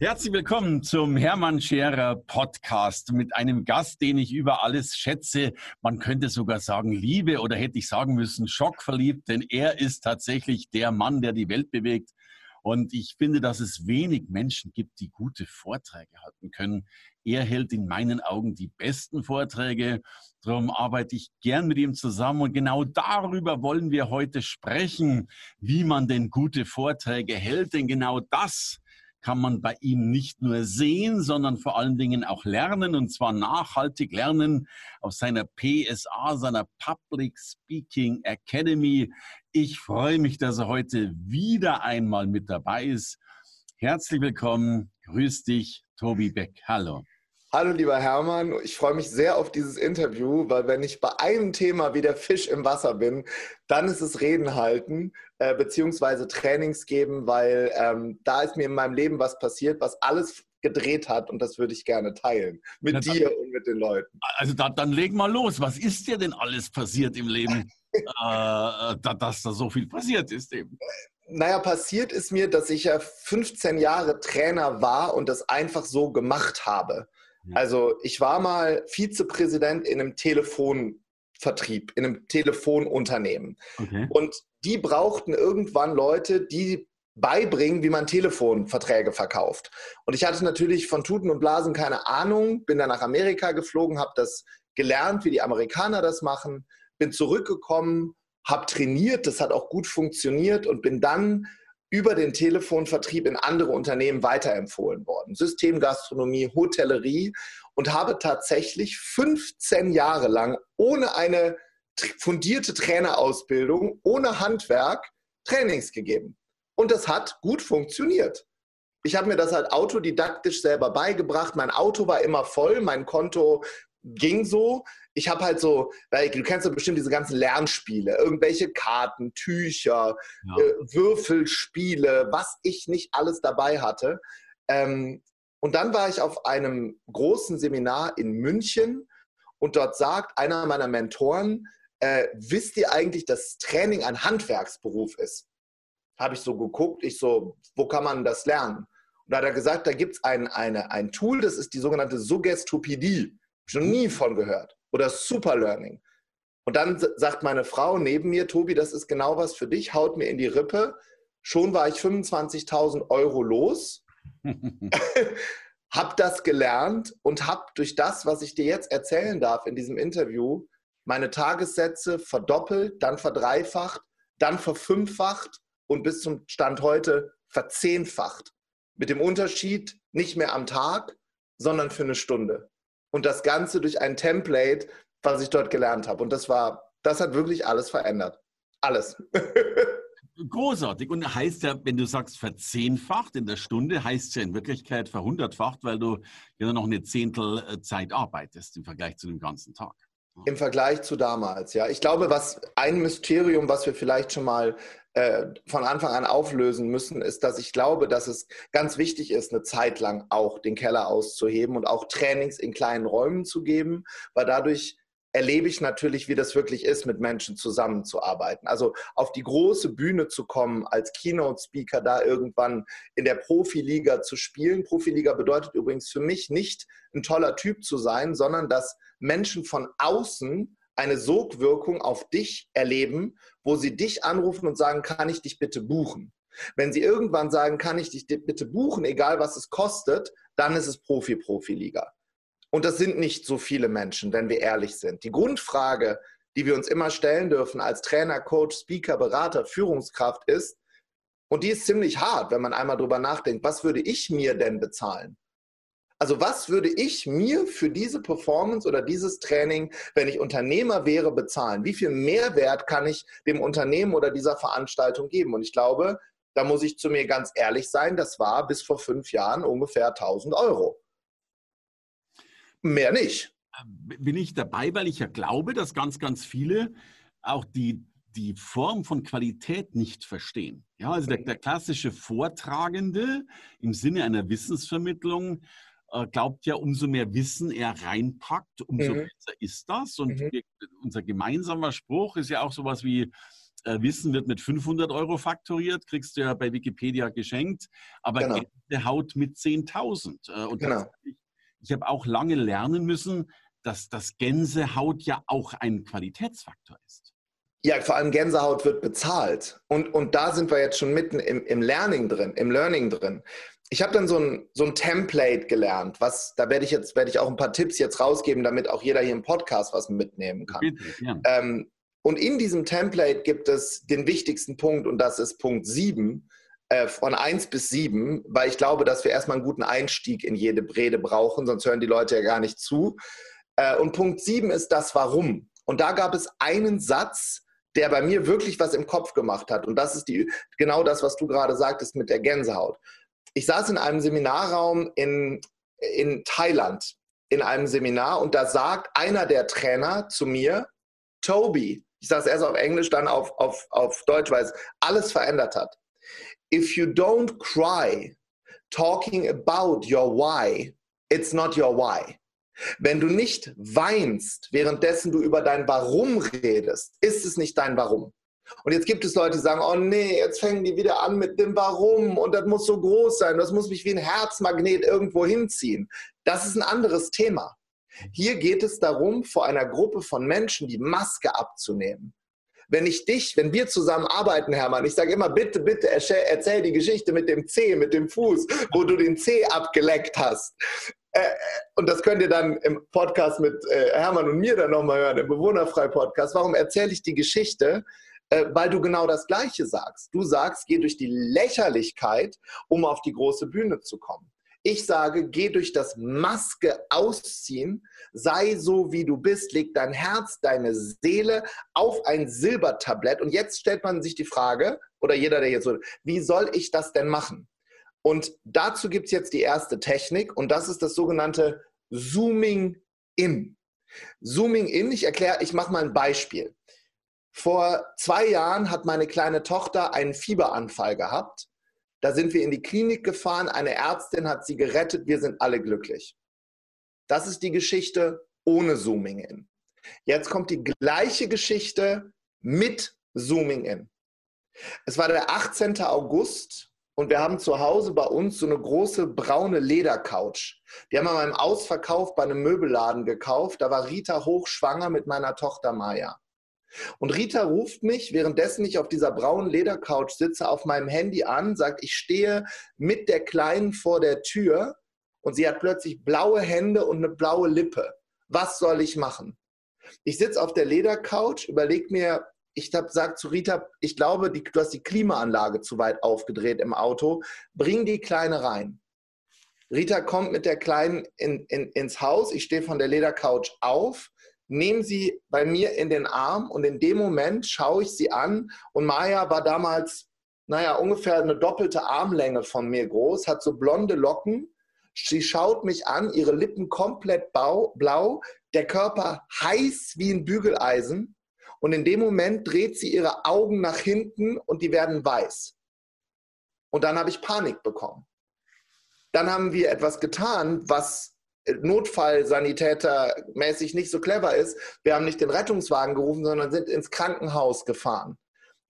Herzlich willkommen zum Hermann Scherer Podcast mit einem Gast, den ich über alles schätze. Man könnte sogar sagen, liebe oder hätte ich sagen müssen, schockverliebt, denn er ist tatsächlich der Mann, der die Welt bewegt. Und ich finde, dass es wenig Menschen gibt, die gute Vorträge halten können. Er hält in meinen Augen die besten Vorträge. Darum arbeite ich gern mit ihm zusammen. Und genau darüber wollen wir heute sprechen, wie man denn gute Vorträge hält. Denn genau das kann man bei ihm nicht nur sehen, sondern vor allen Dingen auch lernen und zwar nachhaltig lernen aus seiner PSA, seiner Public Speaking Academy. Ich freue mich, dass er heute wieder einmal mit dabei ist. Herzlich willkommen, grüß dich, Tobi Beck. Hallo. Hallo lieber Hermann, ich freue mich sehr auf dieses Interview, weil wenn ich bei einem Thema wie der Fisch im Wasser bin, dann ist es Reden halten äh, beziehungsweise Trainings geben, weil ähm, da ist mir in meinem Leben was passiert, was alles gedreht hat und das würde ich gerne teilen mit ja, dir und mit den Leuten. Also da, dann leg mal los, was ist dir denn alles passiert im Leben, äh, dass da so viel passiert ist eben? Naja, passiert ist mir, dass ich ja 15 Jahre Trainer war und das einfach so gemacht habe. Also ich war mal Vizepräsident in einem Telefonvertrieb, in einem Telefonunternehmen. Okay. Und die brauchten irgendwann Leute, die beibringen, wie man Telefonverträge verkauft. Und ich hatte natürlich von Tuten und Blasen keine Ahnung, bin dann nach Amerika geflogen, habe das gelernt, wie die Amerikaner das machen, bin zurückgekommen, habe trainiert, das hat auch gut funktioniert und bin dann über den Telefonvertrieb in andere Unternehmen weiterempfohlen worden. Systemgastronomie, Hotellerie und habe tatsächlich 15 Jahre lang ohne eine fundierte Trainerausbildung, ohne Handwerk Trainings gegeben. Und das hat gut funktioniert. Ich habe mir das halt autodidaktisch selber beigebracht. Mein Auto war immer voll, mein Konto ging so ich habe halt so, weil du kennst ja bestimmt diese ganzen Lernspiele, irgendwelche Karten, Tücher, ja. äh, Würfelspiele, was ich nicht alles dabei hatte. Ähm, und dann war ich auf einem großen Seminar in München und dort sagt einer meiner Mentoren, äh, wisst ihr eigentlich, dass Training ein Handwerksberuf ist? Habe ich so geguckt, ich so, wo kann man das lernen? Und da hat er gesagt, da gibt es ein, ein Tool, das ist die sogenannte Suggestopädie. Schon nie von gehört oder Super Learning. Und dann sagt meine Frau neben mir, Tobi, das ist genau was für dich, haut mir in die Rippe. Schon war ich 25.000 Euro los, habe das gelernt und habe durch das, was ich dir jetzt erzählen darf in diesem Interview, meine Tagessätze verdoppelt, dann verdreifacht, dann verfünffacht und bis zum Stand heute verzehnfacht. Mit dem Unterschied nicht mehr am Tag, sondern für eine Stunde und das Ganze durch ein Template, was ich dort gelernt habe. Und das war, das hat wirklich alles verändert. Alles. Großartig. Und heißt ja, wenn du sagst verzehnfacht in der Stunde, heißt es ja in Wirklichkeit verhundertfacht, weil du ja noch eine Zehntel Zeit arbeitest im Vergleich zu dem ganzen Tag. Im Vergleich zu damals, ja. Ich glaube, was ein Mysterium, was wir vielleicht schon mal äh, von Anfang an auflösen müssen, ist, dass ich glaube, dass es ganz wichtig ist, eine Zeit lang auch den Keller auszuheben und auch Trainings in kleinen Räumen zu geben, weil dadurch erlebe ich natürlich, wie das wirklich ist, mit Menschen zusammenzuarbeiten. Also auf die große Bühne zu kommen, als Keynote-Speaker da irgendwann in der Profiliga zu spielen. Profiliga bedeutet übrigens für mich nicht ein toller Typ zu sein, sondern dass Menschen von außen eine Sogwirkung auf dich erleben, wo sie dich anrufen und sagen, kann ich dich bitte buchen? Wenn sie irgendwann sagen, kann ich dich bitte buchen, egal was es kostet, dann ist es Profi-Profiliga. Und das sind nicht so viele Menschen, wenn wir ehrlich sind. Die Grundfrage, die wir uns immer stellen dürfen als Trainer, Coach, Speaker, Berater, Führungskraft ist, und die ist ziemlich hart, wenn man einmal drüber nachdenkt, was würde ich mir denn bezahlen? Also was würde ich mir für diese Performance oder dieses Training, wenn ich Unternehmer wäre, bezahlen? Wie viel Mehrwert kann ich dem Unternehmen oder dieser Veranstaltung geben? Und ich glaube, da muss ich zu mir ganz ehrlich sein, das war bis vor fünf Jahren ungefähr 1000 Euro. Mehr nicht. bin ich dabei, weil ich ja glaube, dass ganz, ganz viele auch die, die Form von Qualität nicht verstehen. Ja, also der, der klassische Vortragende im Sinne einer Wissensvermittlung glaubt ja, umso mehr Wissen er reinpackt, umso mhm. besser ist das. Und mhm. wir, unser gemeinsamer Spruch ist ja auch sowas wie, äh, Wissen wird mit 500 Euro faktoriert, kriegst du ja bei Wikipedia geschenkt, aber genau. Haut mit 10.000. Äh, und genau. ich habe auch lange lernen müssen, dass das Gänsehaut ja auch ein Qualitätsfaktor ist. Ja, vor allem Gänsehaut wird bezahlt. Und, und da sind wir jetzt schon mitten im, im Learning drin, im Learning drin. Ich habe dann so ein, so ein Template gelernt, was, da werde ich jetzt, werde ich auch ein paar Tipps jetzt rausgeben, damit auch jeder hier im Podcast was mitnehmen kann. Bitte, ja. ähm, und in diesem Template gibt es den wichtigsten Punkt und das ist Punkt 7, äh, von 1 bis 7, weil ich glaube, dass wir erstmal einen guten Einstieg in jede Rede brauchen, sonst hören die Leute ja gar nicht zu. Äh, und Punkt 7 ist das Warum. Und da gab es einen Satz, der bei mir wirklich was im Kopf gemacht hat. Und das ist die, genau das, was du gerade sagtest mit der Gänsehaut. Ich saß in einem Seminarraum in, in Thailand, in einem Seminar, und da sagt einer der Trainer zu mir, Toby, ich sage es erst auf Englisch, dann auf, auf, auf Deutsch, weil es alles verändert hat. If you don't cry talking about your why, it's not your why. Wenn du nicht weinst, währenddessen du über dein Warum redest, ist es nicht dein Warum. Und jetzt gibt es Leute, die sagen, oh nee, jetzt fangen die wieder an mit dem Warum und das muss so groß sein, das muss mich wie ein Herzmagnet irgendwo hinziehen. Das ist ein anderes Thema. Hier geht es darum, vor einer Gruppe von Menschen die Maske abzunehmen. Wenn ich dich, wenn wir zusammen arbeiten, Hermann, ich sage immer, bitte, bitte erzähl die Geschichte mit dem C, mit dem Fuß, wo du den C abgeleckt hast. Äh, und das könnt ihr dann im Podcast mit äh, Hermann und mir dann nochmal hören, im Bewohnerfrei-Podcast. Warum erzähle ich die Geschichte? Weil du genau das Gleiche sagst. Du sagst, geh durch die Lächerlichkeit, um auf die große Bühne zu kommen. Ich sage, geh durch das Maske ausziehen, sei so, wie du bist, leg dein Herz, deine Seele auf ein Silbertablett. Und jetzt stellt man sich die Frage, oder jeder, der jetzt so, wie soll ich das denn machen? Und dazu gibt es jetzt die erste Technik und das ist das sogenannte Zooming In. Zooming In, ich erkläre, ich mache mal ein Beispiel. Vor zwei Jahren hat meine kleine Tochter einen Fieberanfall gehabt. Da sind wir in die Klinik gefahren, eine Ärztin hat sie gerettet, wir sind alle glücklich. Das ist die Geschichte ohne Zooming In. Jetzt kommt die gleiche Geschichte mit Zooming In. Es war der 18. August und wir haben zu Hause bei uns so eine große braune Ledercouch. Die haben wir beim Ausverkauf bei einem Möbelladen gekauft. Da war Rita hochschwanger mit meiner Tochter Maya. Und Rita ruft mich, währenddessen ich auf dieser braunen Ledercouch sitze, auf meinem Handy an, sagt, ich stehe mit der Kleinen vor der Tür und sie hat plötzlich blaue Hände und eine blaue Lippe. Was soll ich machen? Ich sitze auf der Ledercouch, überlege mir, ich gesagt zu Rita, ich glaube, die, du hast die Klimaanlage zu weit aufgedreht im Auto. Bring die Kleine rein. Rita kommt mit der Kleinen in, in, ins Haus. Ich stehe von der Ledercouch auf, nehme sie bei mir in den Arm und in dem Moment schaue ich sie an. Und Maya war damals, naja, ungefähr eine doppelte Armlänge von mir groß, hat so blonde Locken. Sie schaut mich an, ihre Lippen komplett blau, der Körper heiß wie ein Bügeleisen. Und in dem Moment dreht sie ihre Augen nach hinten und die werden weiß. Und dann habe ich Panik bekommen. Dann haben wir etwas getan, was Notfallsanitätermäßig nicht so clever ist. Wir haben nicht den Rettungswagen gerufen, sondern sind ins Krankenhaus gefahren.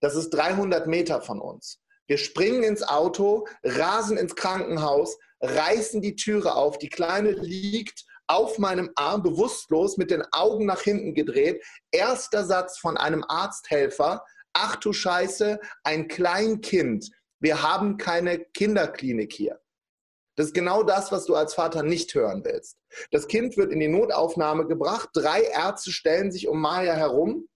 Das ist 300 Meter von uns. Wir springen ins Auto, rasen ins Krankenhaus, reißen die Türe auf. Die Kleine liegt auf meinem Arm bewusstlos mit den Augen nach hinten gedreht. Erster Satz von einem Arzthelfer. Ach du Scheiße, ein Kleinkind. Wir haben keine Kinderklinik hier. Das ist genau das, was du als Vater nicht hören willst. Das Kind wird in die Notaufnahme gebracht. Drei Ärzte stellen sich um Maya herum.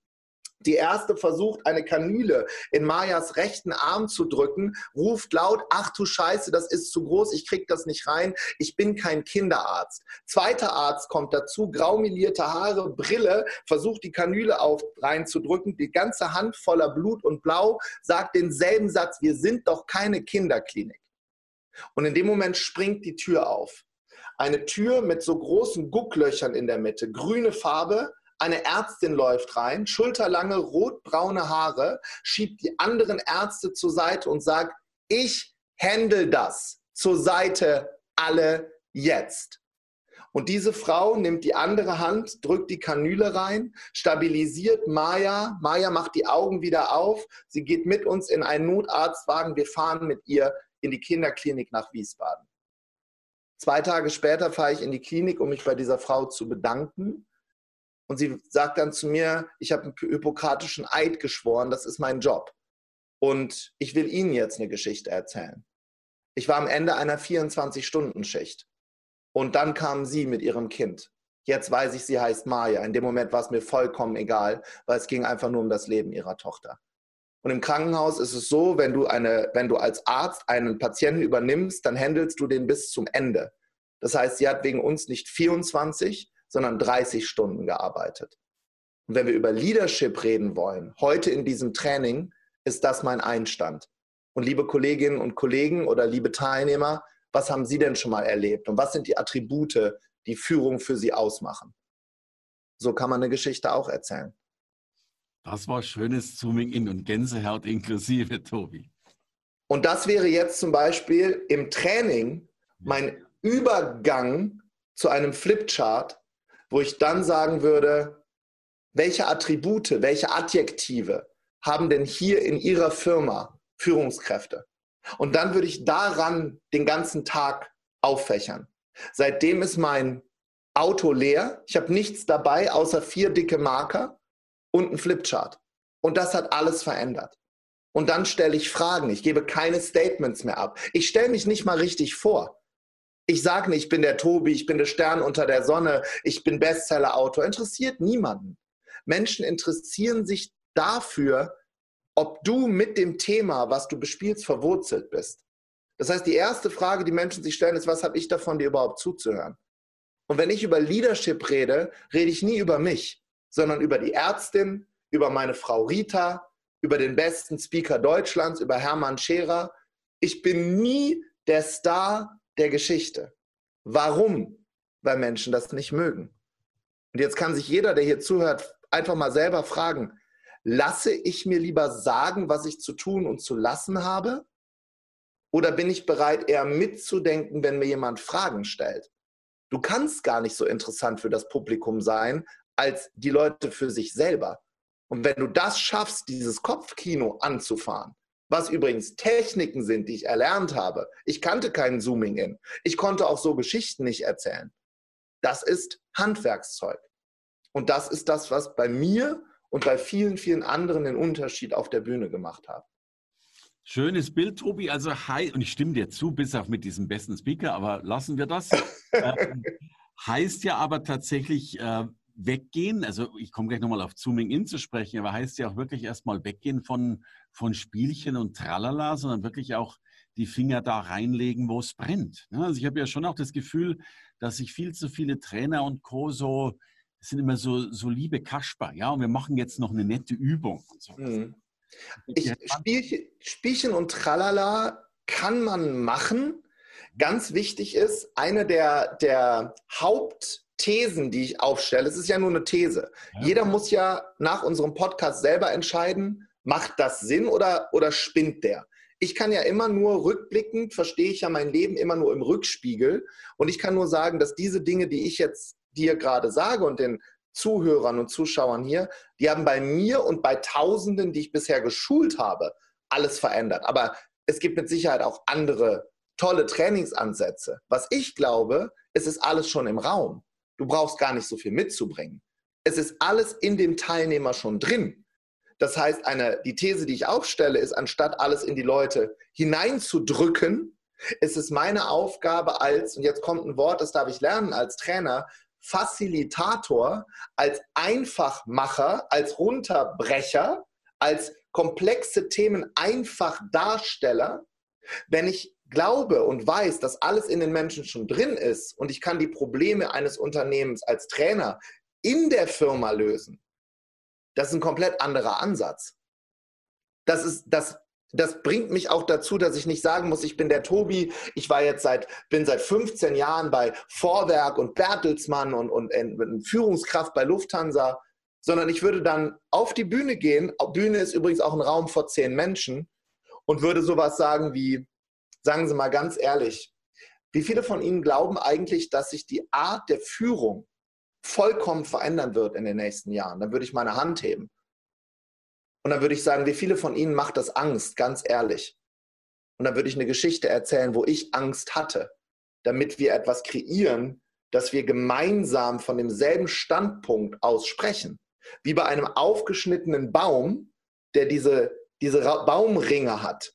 Die erste versucht, eine Kanüle in Mayas rechten Arm zu drücken, ruft laut, ach du Scheiße, das ist zu groß, ich krieg das nicht rein, ich bin kein Kinderarzt. Zweiter Arzt kommt dazu, graumelierte Haare, Brille, versucht die Kanüle auf reinzudrücken, die ganze Hand voller Blut und Blau, sagt denselben Satz, wir sind doch keine Kinderklinik. Und in dem Moment springt die Tür auf. Eine Tür mit so großen Gucklöchern in der Mitte, grüne Farbe, eine Ärztin läuft rein, schulterlange, rotbraune Haare, schiebt die anderen Ärzte zur Seite und sagt, ich handle das zur Seite alle jetzt. Und diese Frau nimmt die andere Hand, drückt die Kanüle rein, stabilisiert Maya. Maya macht die Augen wieder auf. Sie geht mit uns in einen Notarztwagen. Wir fahren mit ihr in die Kinderklinik nach Wiesbaden. Zwei Tage später fahre ich in die Klinik, um mich bei dieser Frau zu bedanken. Und sie sagt dann zu mir, ich habe einen hypokratischen Eid geschworen, das ist mein Job. Und ich will Ihnen jetzt eine Geschichte erzählen. Ich war am Ende einer 24-Stunden-Schicht. Und dann kam sie mit ihrem Kind. Jetzt weiß ich, sie heißt Maya. In dem Moment war es mir vollkommen egal, weil es ging einfach nur um das Leben ihrer Tochter. Und im Krankenhaus ist es so, wenn du, eine, wenn du als Arzt einen Patienten übernimmst, dann handelst du den bis zum Ende. Das heißt, sie hat wegen uns nicht 24, sondern 30 Stunden gearbeitet. Und wenn wir über Leadership reden wollen, heute in diesem Training, ist das mein Einstand. Und liebe Kolleginnen und Kollegen oder liebe Teilnehmer, was haben Sie denn schon mal erlebt und was sind die Attribute, die Führung für Sie ausmachen? So kann man eine Geschichte auch erzählen. Das war schönes Zooming in und Gänsehaut inklusive, Tobi. Und das wäre jetzt zum Beispiel im Training mein Übergang zu einem Flipchart, wo ich dann sagen würde, welche Attribute, welche Adjektive haben denn hier in Ihrer Firma Führungskräfte? Und dann würde ich daran den ganzen Tag auffächern. Seitdem ist mein Auto leer. Ich habe nichts dabei, außer vier dicke Marker und ein Flipchart. Und das hat alles verändert. Und dann stelle ich Fragen. Ich gebe keine Statements mehr ab. Ich stelle mich nicht mal richtig vor. Ich sage nicht, ich bin der Tobi, ich bin der Stern unter der Sonne, ich bin Bestseller-Autor. Interessiert niemanden. Menschen interessieren sich dafür, ob du mit dem Thema, was du bespielst, verwurzelt bist. Das heißt, die erste Frage, die Menschen sich stellen, ist, was habe ich davon, dir überhaupt zuzuhören? Und wenn ich über Leadership rede, rede ich nie über mich, sondern über die Ärztin, über meine Frau Rita, über den besten Speaker Deutschlands, über Hermann Scherer. Ich bin nie der Star der Geschichte. Warum? Weil Menschen das nicht mögen. Und jetzt kann sich jeder, der hier zuhört, einfach mal selber fragen, lasse ich mir lieber sagen, was ich zu tun und zu lassen habe? Oder bin ich bereit, eher mitzudenken, wenn mir jemand Fragen stellt? Du kannst gar nicht so interessant für das Publikum sein, als die Leute für sich selber. Und wenn du das schaffst, dieses Kopfkino anzufahren, was übrigens Techniken sind, die ich erlernt habe, ich kannte keinen Zooming-In, ich konnte auch so Geschichten nicht erzählen. Das ist Handwerkszeug. Und das ist das, was bei mir und bei vielen, vielen anderen den Unterschied auf der Bühne gemacht haben. Schönes Bild, Tobi. Also, hi, und ich stimme dir zu, bis auf mit diesem besten Speaker, aber lassen wir das. ähm, heißt ja aber tatsächlich äh, weggehen, also ich komme gleich nochmal auf Zooming in zu sprechen, aber heißt ja auch wirklich erstmal weggehen von, von Spielchen und Tralala, sondern wirklich auch die Finger da reinlegen, wo es brennt. Ne? Also ich habe ja schon auch das Gefühl, dass sich viel zu viele Trainer und Co. so sind immer so, so liebe Kasper, ja, und wir machen jetzt noch eine nette Übung. So. Mhm. Ich, Spielchen, Spielchen und Tralala kann man machen. Ganz wichtig ist, eine der, der Hauptthesen, die ich aufstelle, es ist ja nur eine These. Ja. Jeder muss ja nach unserem Podcast selber entscheiden, macht das Sinn oder, oder spinnt der? Ich kann ja immer nur rückblickend, verstehe ich ja mein Leben immer nur im Rückspiegel. Und ich kann nur sagen, dass diese Dinge, die ich jetzt dir gerade sage und den Zuhörern und Zuschauern hier, die haben bei mir und bei Tausenden, die ich bisher geschult habe, alles verändert. Aber es gibt mit Sicherheit auch andere tolle Trainingsansätze. Was ich glaube, es ist alles schon im Raum. Du brauchst gar nicht so viel mitzubringen. Es ist alles in dem Teilnehmer schon drin. Das heißt, eine, die These, die ich aufstelle, ist, anstatt alles in die Leute hineinzudrücken, ist es meine Aufgabe als, und jetzt kommt ein Wort, das darf ich lernen als Trainer, Facilitator, als Einfachmacher, als Runterbrecher, als komplexe Themen einfach Darsteller, wenn ich glaube und weiß, dass alles in den Menschen schon drin ist und ich kann die Probleme eines Unternehmens als Trainer in der Firma lösen, das ist ein komplett anderer Ansatz. Das ist, das das bringt mich auch dazu, dass ich nicht sagen muss, ich bin der Tobi, ich war jetzt seit, bin seit 15 Jahren bei Vorwerk und Bertelsmann und, und, und Führungskraft bei Lufthansa, sondern ich würde dann auf die Bühne gehen. Bühne ist übrigens auch ein Raum vor zehn Menschen und würde sowas sagen wie, sagen Sie mal ganz ehrlich, wie viele von Ihnen glauben eigentlich, dass sich die Art der Führung vollkommen verändern wird in den nächsten Jahren? Dann würde ich meine Hand heben. Und dann würde ich sagen, wie viele von Ihnen macht das Angst, ganz ehrlich? Und dann würde ich eine Geschichte erzählen, wo ich Angst hatte, damit wir etwas kreieren, dass wir gemeinsam von demselben Standpunkt aus sprechen. Wie bei einem aufgeschnittenen Baum, der diese, diese Baumringe hat.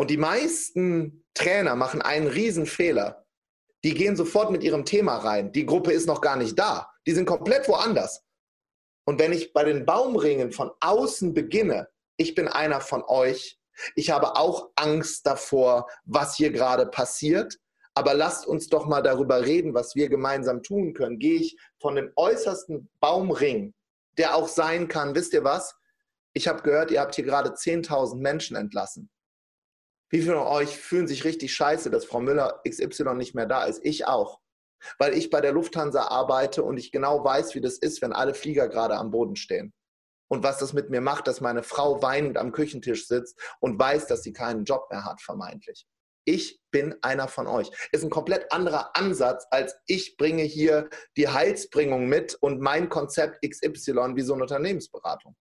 Und die meisten Trainer machen einen Riesenfehler. Die gehen sofort mit ihrem Thema rein. Die Gruppe ist noch gar nicht da. Die sind komplett woanders. Und wenn ich bei den Baumringen von außen beginne, ich bin einer von euch, ich habe auch Angst davor, was hier gerade passiert, aber lasst uns doch mal darüber reden, was wir gemeinsam tun können. Gehe ich von dem äußersten Baumring, der auch sein kann, wisst ihr was? Ich habe gehört, ihr habt hier gerade 10.000 Menschen entlassen. Wie viele von euch fühlen sich richtig scheiße, dass Frau Müller XY nicht mehr da ist? Ich auch weil ich bei der Lufthansa arbeite und ich genau weiß, wie das ist, wenn alle Flieger gerade am Boden stehen. Und was das mit mir macht, dass meine Frau weinend am Küchentisch sitzt und weiß, dass sie keinen Job mehr hat, vermeintlich. Ich bin einer von euch. Ist ein komplett anderer Ansatz, als ich bringe hier die Heilsbringung mit und mein Konzept XY wie so eine Unternehmensberatung.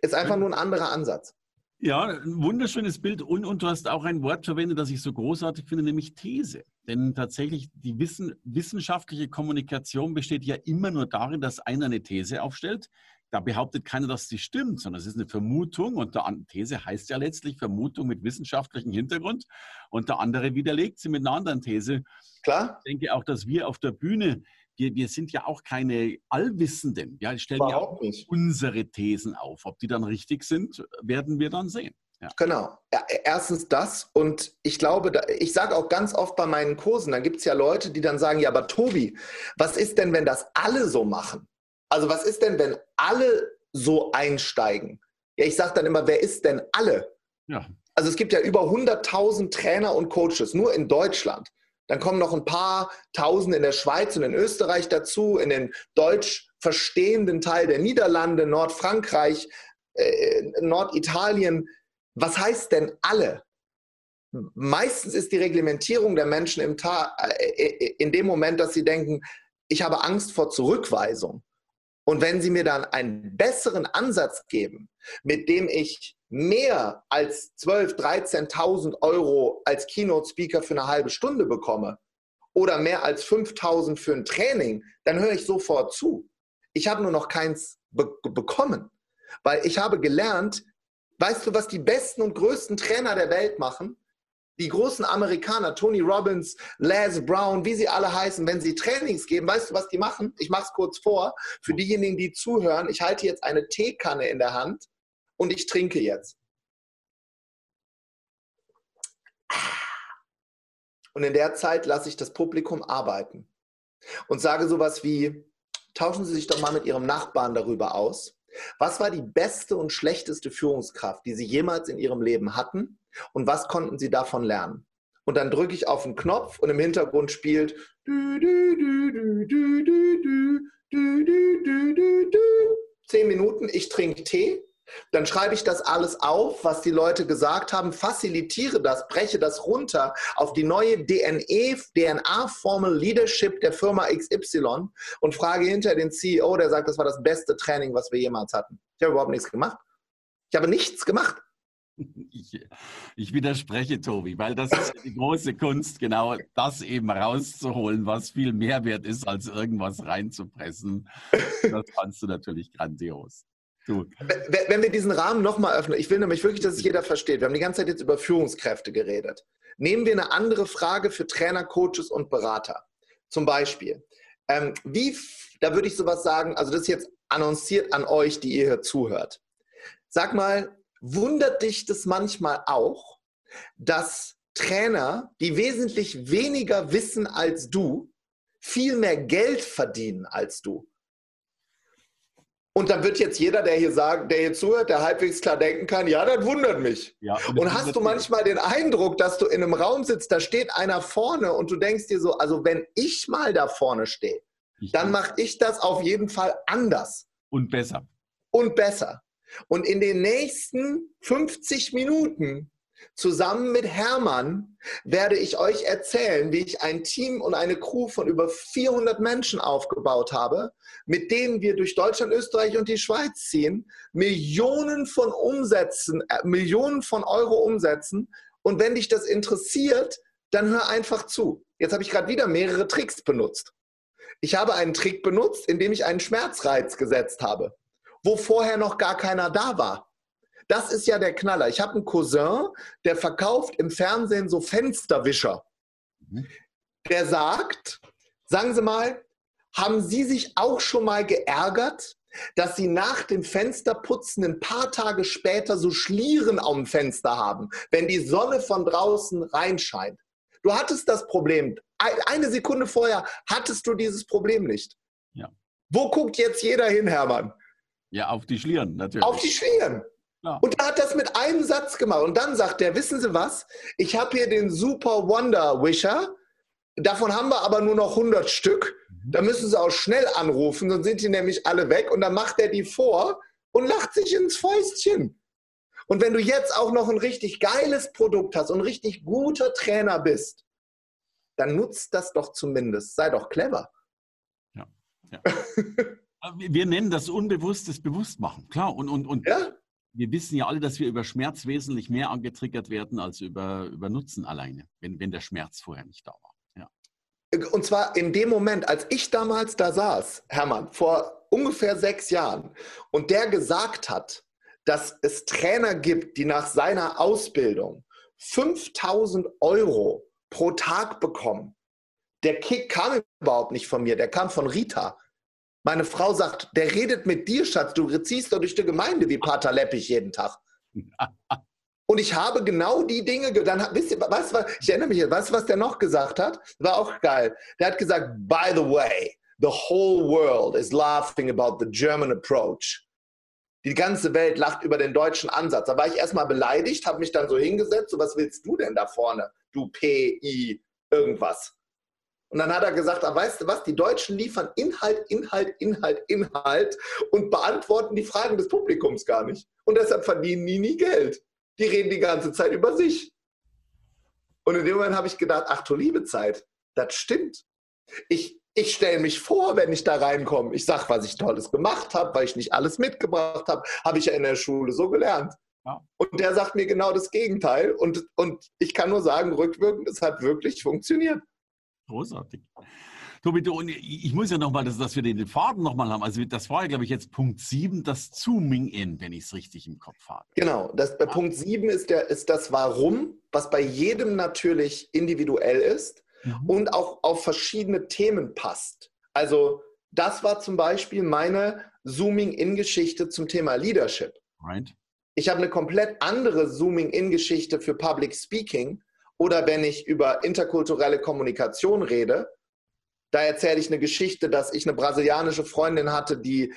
Ist einfach nur ein anderer Ansatz. Ja, ein wunderschönes Bild. Und, und du hast auch ein Wort verwendet, das ich so großartig finde, nämlich These. Denn tatsächlich die Wissen, wissenschaftliche Kommunikation besteht ja immer nur darin, dass einer eine These aufstellt. Da behauptet keiner, dass sie stimmt, sondern es ist eine Vermutung. Und der These heißt ja letztlich Vermutung mit wissenschaftlichem Hintergrund. Und der andere widerlegt sie mit einer anderen These. Klar. Ich denke auch, dass wir auf der Bühne wir, wir sind ja auch keine Allwissenden. Ja, stellen ja auch nicht. unsere Thesen auf. Ob die dann richtig sind, werden wir dann sehen. Ja. Genau. Erstens das und ich glaube, ich sage auch ganz oft bei meinen Kursen, da gibt es ja Leute, die dann sagen, ja, aber Tobi, was ist denn, wenn das alle so machen? Also was ist denn, wenn alle so einsteigen? Ja, ich sage dann immer, wer ist denn alle? Ja. Also es gibt ja über 100.000 Trainer und Coaches, nur in Deutschland. Dann kommen noch ein paar Tausend in der Schweiz und in Österreich dazu, in den deutsch verstehenden Teil der Niederlande, Nordfrankreich, äh, Norditalien. Was heißt denn alle? Meistens ist die Reglementierung der Menschen im Ta äh, äh, in dem Moment, dass sie denken, ich habe Angst vor Zurückweisung. Und wenn sie mir dann einen besseren Ansatz geben, mit dem ich mehr als 12.000, 13.000 Euro als Keynote-Speaker für eine halbe Stunde bekomme oder mehr als 5.000 für ein Training, dann höre ich sofort zu. Ich habe nur noch keins be bekommen, weil ich habe gelernt, weißt du, was die besten und größten Trainer der Welt machen? Die großen Amerikaner, Tony Robbins, Les Brown, wie sie alle heißen, wenn sie Trainings geben, weißt du, was die machen? Ich mache es kurz vor. Für diejenigen, die zuhören, ich halte jetzt eine Teekanne in der Hand und ich trinke jetzt. Und in der Zeit lasse ich das Publikum arbeiten und sage sowas wie, tauschen Sie sich doch mal mit Ihrem Nachbarn darüber aus. Was war die beste und schlechteste Führungskraft, die Sie jemals in Ihrem Leben hatten? Und was konnten Sie davon lernen? Und dann drücke ich auf den Knopf und im Hintergrund spielt zehn Minuten, ich trinke Tee dann schreibe ich das alles auf, was die Leute gesagt haben, facilitiere das, breche das runter auf die neue DNA-Formel Leadership der Firma XY und frage hinter den CEO, der sagt, das war das beste Training, was wir jemals hatten. Ich habe überhaupt nichts gemacht. Ich habe nichts gemacht. Ich, ich, widerspreche, Tobi, weil das ist die große Kunst, genau das eben rauszuholen, was viel mehr wert ist, als irgendwas reinzupressen. Das kannst du natürlich grandios. Du. Wenn wir diesen Rahmen nochmal öffnen, ich will nämlich wirklich, dass es jeder versteht. Wir haben die ganze Zeit jetzt über Führungskräfte geredet. Nehmen wir eine andere Frage für Trainer, Coaches und Berater. Zum Beispiel, ähm, wie, da würde ich sowas sagen, also das ist jetzt annonciert an euch, die ihr hier zuhört. Sag mal, wundert dich das manchmal auch, dass Trainer, die wesentlich weniger wissen als du, viel mehr Geld verdienen als du? Und dann wird jetzt jeder, der hier sagt, der hier zuhört, der halbwegs klar denken kann, ja, das wundert mich. Ja, und, und hast du manchmal den Eindruck, dass du in einem Raum sitzt, da steht einer vorne und du denkst dir so, also wenn ich mal da vorne stehe, dann mache ich das auf jeden Fall anders. Und besser. Und besser. Und in den nächsten 50 Minuten Zusammen mit Hermann werde ich euch erzählen, wie ich ein Team und eine Crew von über 400 Menschen aufgebaut habe, mit denen wir durch Deutschland, Österreich und die Schweiz ziehen, Millionen von Umsätzen, äh, Millionen von Euro umsetzen. Und wenn dich das interessiert, dann hör einfach zu. Jetzt habe ich gerade wieder mehrere Tricks benutzt. Ich habe einen Trick benutzt, indem ich einen Schmerzreiz gesetzt habe, wo vorher noch gar keiner da war. Das ist ja der Knaller. Ich habe einen Cousin, der verkauft im Fernsehen so Fensterwischer. Mhm. Der sagt, sagen Sie mal, haben Sie sich auch schon mal geärgert, dass Sie nach dem Fensterputzen ein paar Tage später so Schlieren am Fenster haben, wenn die Sonne von draußen reinscheint? Du hattest das Problem. Eine Sekunde vorher hattest du dieses Problem nicht. Ja. Wo guckt jetzt jeder hin, Hermann? Ja, auf die Schlieren natürlich. Auf die Schlieren. Ja. Und er hat das mit einem Satz gemacht. Und dann sagt er, wissen Sie was? Ich habe hier den Super Wonder Wisher. Davon haben wir aber nur noch 100 Stück. Mhm. Da müssen Sie auch schnell anrufen, sonst sind die nämlich alle weg. Und dann macht er die vor und lacht sich ins Fäustchen. Und wenn du jetzt auch noch ein richtig geiles Produkt hast und ein richtig guter Trainer bist, dann nutzt das doch zumindest. Sei doch clever. Ja. ja. wir nennen das unbewusstes Bewusstmachen, klar. Und, und, und ja? wir wissen ja alle, dass wir über Schmerz wesentlich mehr angetriggert werden als über, über Nutzen alleine, wenn, wenn der Schmerz vorher nicht da war. Ja. Und zwar in dem Moment, als ich damals da saß, Hermann, vor ungefähr sechs Jahren, und der gesagt hat, dass es Trainer gibt, die nach seiner Ausbildung 5000 Euro pro Tag bekommen. Der Kick kam überhaupt nicht von mir, der kam von Rita. Meine Frau sagt, der redet mit dir, Schatz, du ziehst doch durch die Gemeinde wie Pater Leppich jeden Tag. Und ich habe genau die Dinge, dann wisst ihr, weißt du, ich erinnere mich, weißt du, was der noch gesagt hat? War auch geil. Der hat gesagt, by the way, the whole world is laughing about the German approach. Die ganze Welt lacht über den deutschen Ansatz. Da war ich erstmal beleidigt, habe mich dann so hingesetzt, so was willst du denn da vorne, du PI irgendwas? Und dann hat er gesagt, ah, weißt du was, die Deutschen liefern Inhalt, Inhalt, Inhalt, Inhalt und beantworten die Fragen des Publikums gar nicht. Und deshalb verdienen die nie Geld. Die reden die ganze Zeit über sich. Und in dem Moment habe ich gedacht, ach du liebe Zeit, das stimmt. Ich, ich stelle mich vor, wenn ich da reinkomme. Ich sage, was ich Tolles gemacht habe, weil ich nicht alles mitgebracht habe. Habe ich ja in der Schule so gelernt. Ja. Und der sagt mir genau das Gegenteil. Und, und ich kann nur sagen, rückwirkend, es hat wirklich funktioniert. Großartig. Tobi, du, und ich muss ja nochmal, dass, dass wir den Faden nochmal haben. Also das war ja, glaube ich, jetzt Punkt 7, das Zooming in, wenn ich es richtig im Kopf habe. Genau, das, bei Punkt 7 ist, der, ist das Warum, was bei jedem natürlich individuell ist mhm. und auch auf verschiedene Themen passt. Also das war zum Beispiel meine Zooming-in-Geschichte zum Thema Leadership. Right. Ich habe eine komplett andere Zooming-in-Geschichte für Public Speaking oder wenn ich über interkulturelle Kommunikation rede, da erzähle ich eine Geschichte, dass ich eine brasilianische Freundin hatte, die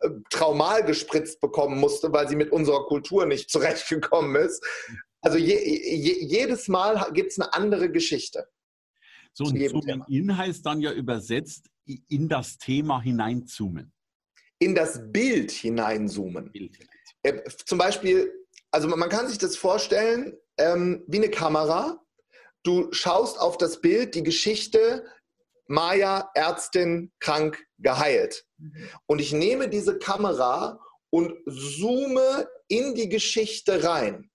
äh, traumal gespritzt bekommen musste, weil sie mit unserer Kultur nicht zurechtgekommen ist. Also je, je, jedes Mal gibt es eine andere Geschichte. So ein Zoomen in heißt dann ja übersetzt in das Thema hineinzoomen. In das Bild hineinzoomen. Bild. Äh, zum Beispiel, also man kann sich das vorstellen, ähm, wie eine Kamera. Du schaust auf das Bild, die Geschichte, Maya, Ärztin, krank, geheilt. Mhm. Und ich nehme diese Kamera und zoome in die Geschichte rein.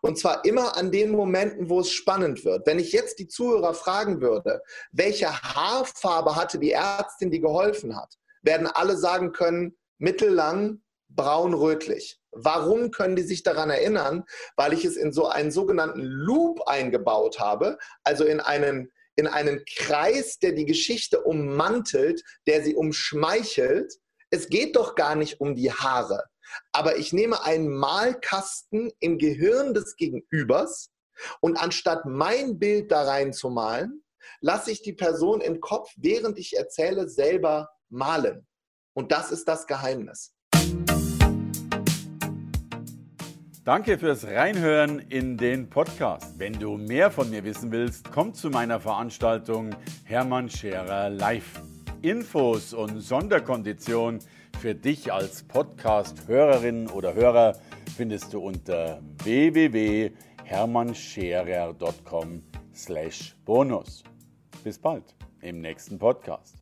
Und zwar immer an den Momenten, wo es spannend wird. Wenn ich jetzt die Zuhörer fragen würde, welche Haarfarbe hatte die Ärztin, die geholfen hat, werden alle sagen können, mittellang, braun-rötlich. Warum können die sich daran erinnern? Weil ich es in so einen sogenannten Loop eingebaut habe, also in einen, in einen Kreis, der die Geschichte ummantelt, der sie umschmeichelt. Es geht doch gar nicht um die Haare. Aber ich nehme einen Malkasten im Gehirn des Gegenübers und anstatt mein Bild da reinzumalen, lasse ich die Person im Kopf, während ich erzähle, selber malen. Und das ist das Geheimnis. Danke fürs Reinhören in den Podcast. Wenn du mehr von mir wissen willst, komm zu meiner Veranstaltung Hermann Scherer Live. Infos und Sonderkonditionen für dich als Podcast-Hörerin oder Hörer findest du unter www.hermannscherer.com/bonus. Bis bald im nächsten Podcast.